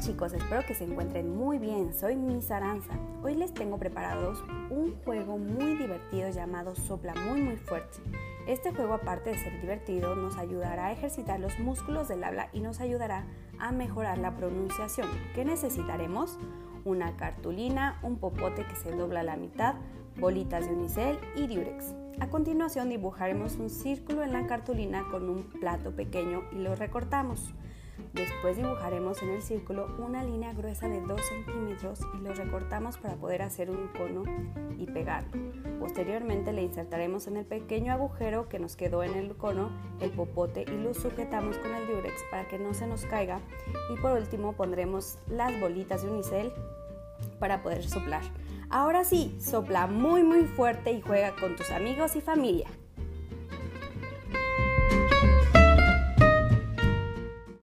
chicos, espero que se encuentren muy bien. Soy Miss Aranza. Hoy les tengo preparados un juego muy divertido llamado Sopla muy muy fuerte. Este juego aparte de ser divertido nos ayudará a ejercitar los músculos del habla y nos ayudará a mejorar la pronunciación. ¿Qué necesitaremos? Una cartulina, un popote que se dobla a la mitad, bolitas de unicel y diurex. A continuación dibujaremos un círculo en la cartulina con un plato pequeño y lo recortamos. Después dibujaremos en el círculo una línea gruesa de 2 centímetros y lo recortamos para poder hacer un cono y pegarlo. Posteriormente le insertaremos en el pequeño agujero que nos quedó en el cono el popote y lo sujetamos con el diurex para que no se nos caiga. Y por último pondremos las bolitas de unicel para poder soplar. Ahora sí, sopla muy muy fuerte y juega con tus amigos y familia.